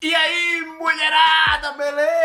E aí, mulherada, beleza?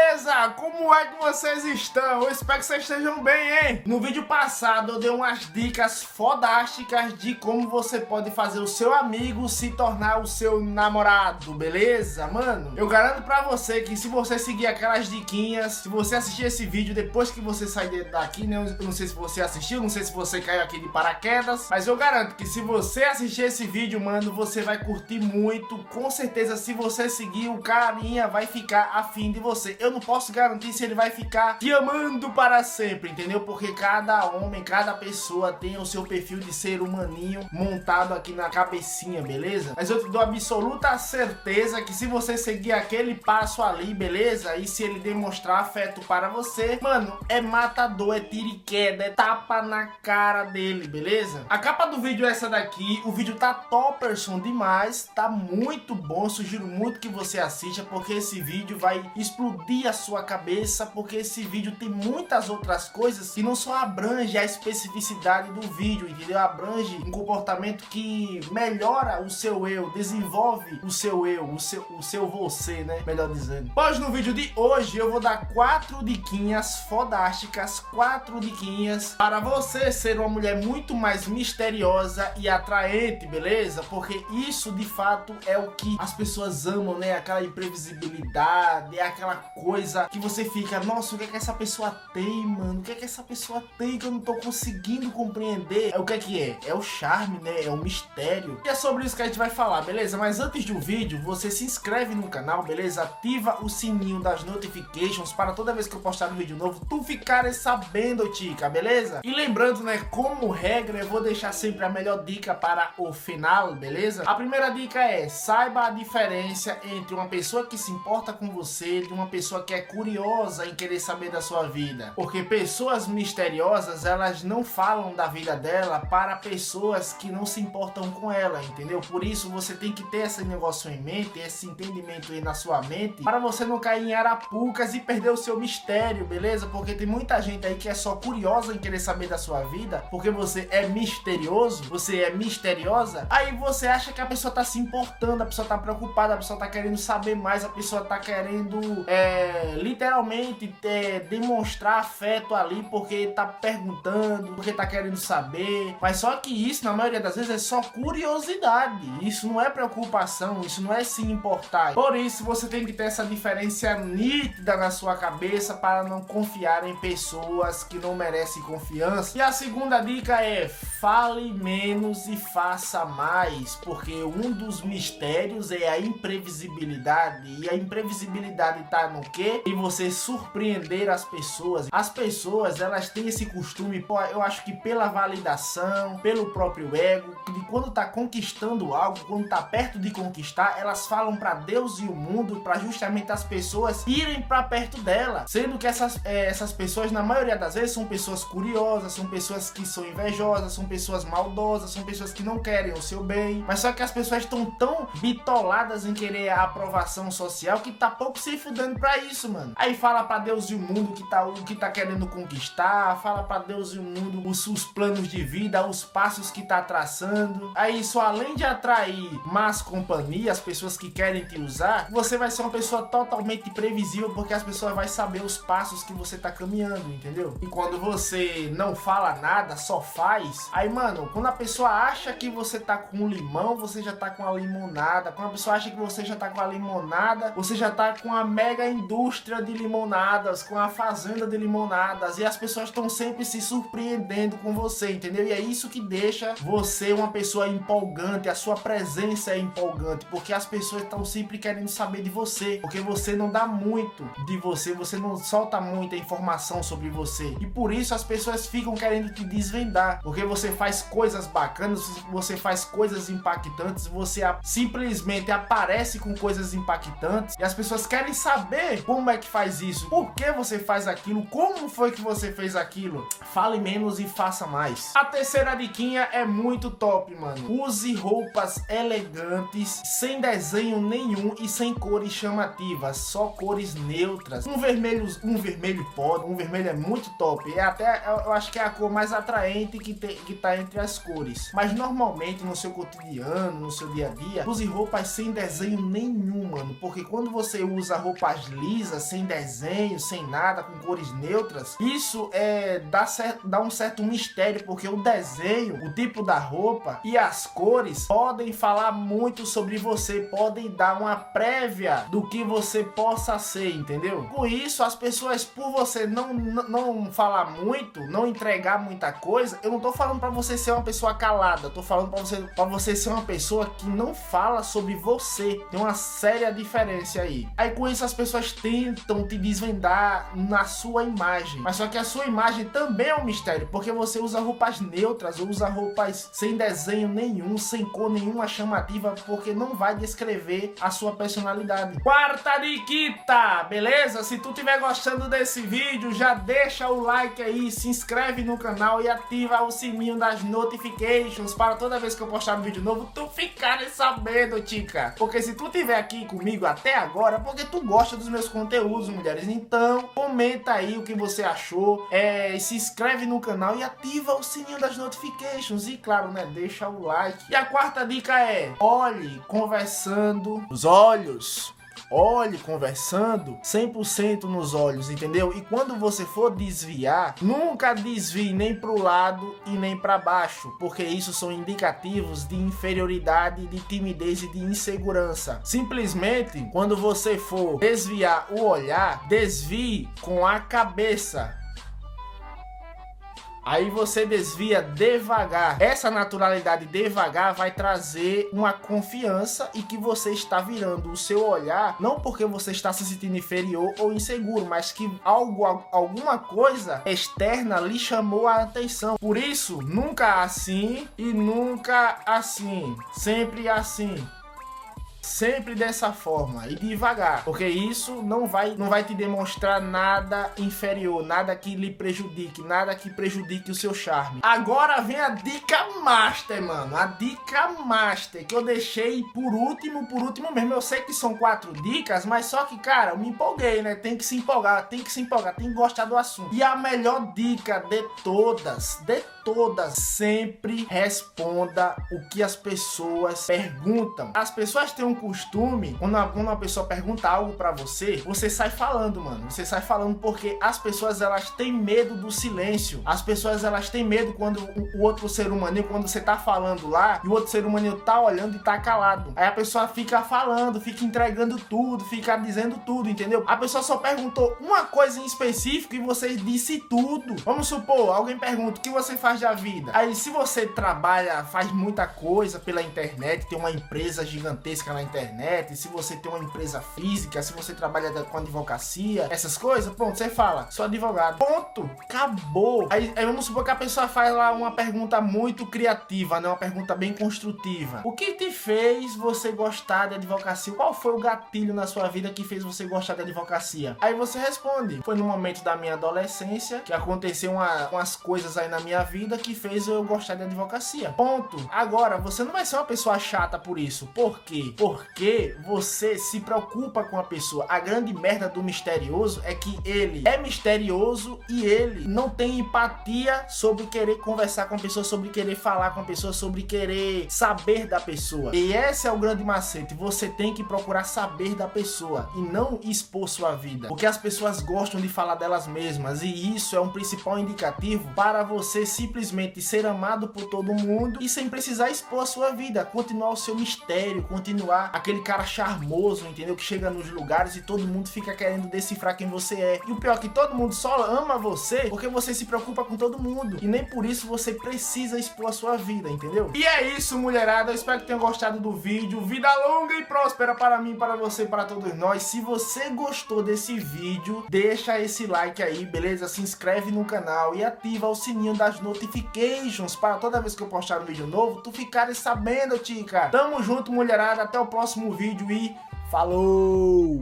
Como é que vocês estão? Eu espero que vocês estejam bem, hein? No vídeo passado eu dei umas dicas fodásticas de como você pode fazer o seu amigo se tornar o seu namorado, beleza? Mano, eu garanto pra você que se você seguir aquelas diquinhas, se você assistir esse vídeo depois que você sair daqui, né? Eu não sei se você assistiu, não sei se você caiu aqui de paraquedas, mas eu garanto que se você assistir esse vídeo, mano, você vai curtir muito. Com certeza, se você seguir o carinha vai ficar afim de você. Eu não posso garantir se ele vai ficar te amando para sempre, entendeu? Porque cada homem, cada pessoa tem o seu perfil de ser humaninho montado aqui na cabecinha, beleza? Mas eu te dou absoluta certeza que se você seguir aquele passo ali, beleza? E se ele demonstrar afeto para você, mano, é matador, é tiro e queda, é tapa na cara dele, beleza? A capa do vídeo é essa daqui, o vídeo tá topperson demais, tá muito bom, sugiro muito que você assista porque esse vídeo vai explodir a sua cabeça, porque esse vídeo tem muitas outras coisas que não só abrange a especificidade do vídeo, entendeu? Abrange um comportamento que melhora o seu eu, desenvolve o seu eu, o seu, o seu você, né? Melhor dizendo. Pois no vídeo de hoje eu vou dar quatro diquinhas fodásticas, quatro diquinhas para você ser uma mulher muito mais misteriosa e atraente, beleza? Porque isso de fato é o que as pessoas amam, né? Aquela imprevisibilidade, é aquela coisa que você fica, nossa, o que é que essa pessoa tem, mano? O que é que essa pessoa tem que eu não tô conseguindo compreender? É o que é que é? É o charme, né? É o mistério. E é sobre isso que a gente vai falar, beleza? Mas antes do vídeo, você se inscreve no canal, beleza? Ativa o sininho das notifications para toda vez que eu postar um vídeo novo, tu ficares sabendo, tica, beleza? E lembrando, né, como regra, eu vou deixar sempre a melhor dica para o final, beleza? A primeira dica é, saiba a diferença entre uma pessoa que se importa com você, de uma pessoa que é curiosa em querer saber da sua vida. Porque pessoas misteriosas, elas não falam da vida dela para pessoas que não se importam com ela, entendeu? Por isso você tem que ter esse negócio em mente, esse entendimento aí na sua mente, para você não cair em arapucas e perder o seu mistério, beleza? Porque tem muita gente aí que é só curiosa em querer saber da sua vida, porque você é misterioso, você é misteriosa, aí você acha que a pessoa tá se importando, a pessoa tá preocupada, a pessoa tá querendo saber saber mais, a pessoa tá querendo é, literalmente é, demonstrar afeto ali porque tá perguntando, porque tá querendo saber. Mas só que isso, na maioria das vezes, é só curiosidade. Isso não é preocupação, isso não é se importar. Por isso, você tem que ter essa diferença nítida na sua cabeça para não confiar em pessoas que não merecem confiança. E a segunda dica é fale menos e faça mais, porque um dos mistérios é a imprevisibilidade e a imprevisibilidade tá no quê? Em você surpreender as pessoas. As pessoas, elas têm esse costume, pô, eu acho que pela validação, pelo próprio ego, de quando tá conquistando algo, quando tá perto de conquistar, elas falam para Deus e o mundo para justamente as pessoas irem para perto dela. Sendo que essas, é, essas pessoas, na maioria das vezes, são pessoas curiosas, são pessoas que são invejosas, são pessoas maldosas, são pessoas que não querem o seu bem. Mas só que as pessoas estão tão bitoladas em querer a aprovação social que tá pouco se fudendo pra isso, mano. Aí fala pra Deus e o mundo que tá, o que tá querendo conquistar, fala pra Deus e o mundo os, os planos de vida, os passos que tá traçando. Aí isso, além de atrair más companhias, pessoas que querem te usar, você vai ser uma pessoa totalmente previsível porque as pessoas vão saber os passos que você tá caminhando, entendeu? E quando você não fala nada, só faz, aí, mano, quando a pessoa acha que você tá com limão, você já tá com a limonada. Quando a pessoa acha que você já tá com a limonada, você já tá com a mega indústria de limonadas, com a fazenda de limonadas, e as pessoas estão sempre se surpreendendo com você, entendeu? E é isso que deixa você uma pessoa empolgante, a sua presença é empolgante, porque as pessoas estão sempre querendo saber de você, porque você não dá muito de você, você não solta muita informação sobre você, e por isso as pessoas ficam querendo te desvendar, porque você faz coisas bacanas, você faz coisas impactantes, você simplesmente aparece com coisas impactantes e as pessoas querem saber como é que faz isso, por que você faz aquilo, como foi que você fez aquilo. Fale menos e faça mais. A terceira diquinha é muito top, mano. Use roupas elegantes, sem desenho nenhum e sem cores chamativas, só cores neutras. Um vermelho, um vermelho pode, um vermelho é muito top. É até eu acho que é a cor mais atraente que tem, que que tá entre as cores. Mas normalmente no seu cotidiano, no seu dia a dia, use roupas sem desenho nenhum, mano. Porque quando você usa roupas lisas, sem desenho, sem nada, com cores neutras, isso é dá, certo, dá um certo mistério, porque o desenho, o tipo da roupa e as cores podem falar muito sobre você, podem dar uma prévia do que você possa ser, entendeu? Com isso, as pessoas, por você não, não falar muito, não entregar muita coisa, eu não tô falando para você ser uma pessoa calada, tô falando para você, pra você ser uma pessoa que não fala sobre você. Tem uma séria diferença aí. Aí com isso as pessoas tentam te desvendar na sua imagem, mas só que a sua imagem também é um mistério, porque você usa roupas neutras, usa roupas sem desenho nenhum, sem cor nenhuma chamativa, porque não vai descrever a sua personalidade. Quarta diquita, beleza? Se tu tiver gostando desse vídeo, já deixa o like aí, se inscreve no canal e ativa o sininho das notifications para toda vez que eu postar um vídeo novo, tu ficar sabendo, tica. Porque se tu tiver aqui comigo até agora, é porque tu gosta dos meus conteúdos, mulheres. Então, comenta aí o que você achou, é, se inscreve no canal e ativa o sininho das notifications. E claro, né, deixa o like. E a quarta dica é, olhe conversando os olhos olhe conversando 100% nos olhos, entendeu? E quando você for desviar, nunca desvie nem para o lado e nem para baixo, porque isso são indicativos de inferioridade, de timidez e de insegurança. Simplesmente, quando você for desviar o olhar, desvie com a cabeça Aí você desvia devagar. Essa naturalidade devagar vai trazer uma confiança e que você está virando o seu olhar, não porque você está se sentindo inferior ou inseguro, mas que algo, alguma coisa externa lhe chamou a atenção. Por isso, nunca assim e nunca assim. Sempre assim sempre dessa forma e devagar, porque isso não vai não vai te demonstrar nada inferior, nada que lhe prejudique, nada que prejudique o seu charme. Agora vem a dica master, mano, a dica master que eu deixei por último, por último mesmo. Eu sei que são quatro dicas, mas só que, cara, eu me empolguei, né? Tem que se empolgar, tem que se empolgar, tem que gostar do assunto. E a melhor dica de todas, de todas, sempre responda o que as pessoas perguntam. As pessoas têm um um costume, quando uma, quando uma pessoa pergunta algo para você, você sai falando, mano. Você sai falando porque as pessoas elas têm medo do silêncio. As pessoas elas têm medo quando o, o outro ser humano, quando você tá falando lá, e o outro ser humano tá olhando e tá calado. Aí a pessoa fica falando, fica entregando tudo, fica dizendo tudo, entendeu? A pessoa só perguntou uma coisa em específico e você disse tudo. Vamos supor, alguém pergunta o que você faz da vida. Aí se você trabalha, faz muita coisa pela internet, tem uma empresa gigantesca na internet, se você tem uma empresa física, se você trabalha com advocacia, essas coisas, pronto, você fala, sou advogado. Ponto. Acabou. Aí, aí, vamos supor que a pessoa faz lá uma pergunta muito criativa, né? Uma pergunta bem construtiva. O que te fez você gostar de advocacia? Qual foi o gatilho na sua vida que fez você gostar de advocacia? Aí você responde: Foi no momento da minha adolescência que aconteceu uma, umas coisas aí na minha vida que fez eu gostar de advocacia. Ponto. Agora, você não vai ser uma pessoa chata por isso. Por quê? Por porque você se preocupa com a pessoa. A grande merda do misterioso é que ele é misterioso e ele não tem empatia sobre querer conversar com a pessoa, sobre querer falar com a pessoa, sobre querer saber da pessoa. E esse é o grande macete. Você tem que procurar saber da pessoa e não expor sua vida. Porque as pessoas gostam de falar delas mesmas e isso é um principal indicativo para você simplesmente ser amado por todo mundo e sem precisar expor a sua vida, continuar o seu mistério, continuar aquele cara charmoso, entendeu? Que chega nos lugares e todo mundo fica querendo decifrar quem você é. E o pior é que todo mundo só ama você porque você se preocupa com todo mundo. E nem por isso você precisa expor a sua vida, entendeu? E é isso, mulherada. Eu espero que tenham gostado do vídeo. Vida longa e próspera para mim, para você, para todos nós. Se você gostou desse vídeo, deixa esse like aí, beleza? Se inscreve no canal e ativa o sininho das notifications para toda vez que eu postar um vídeo novo, tu ficares sabendo, tica. Tamo junto, mulherada. Até o próximo vídeo e falou!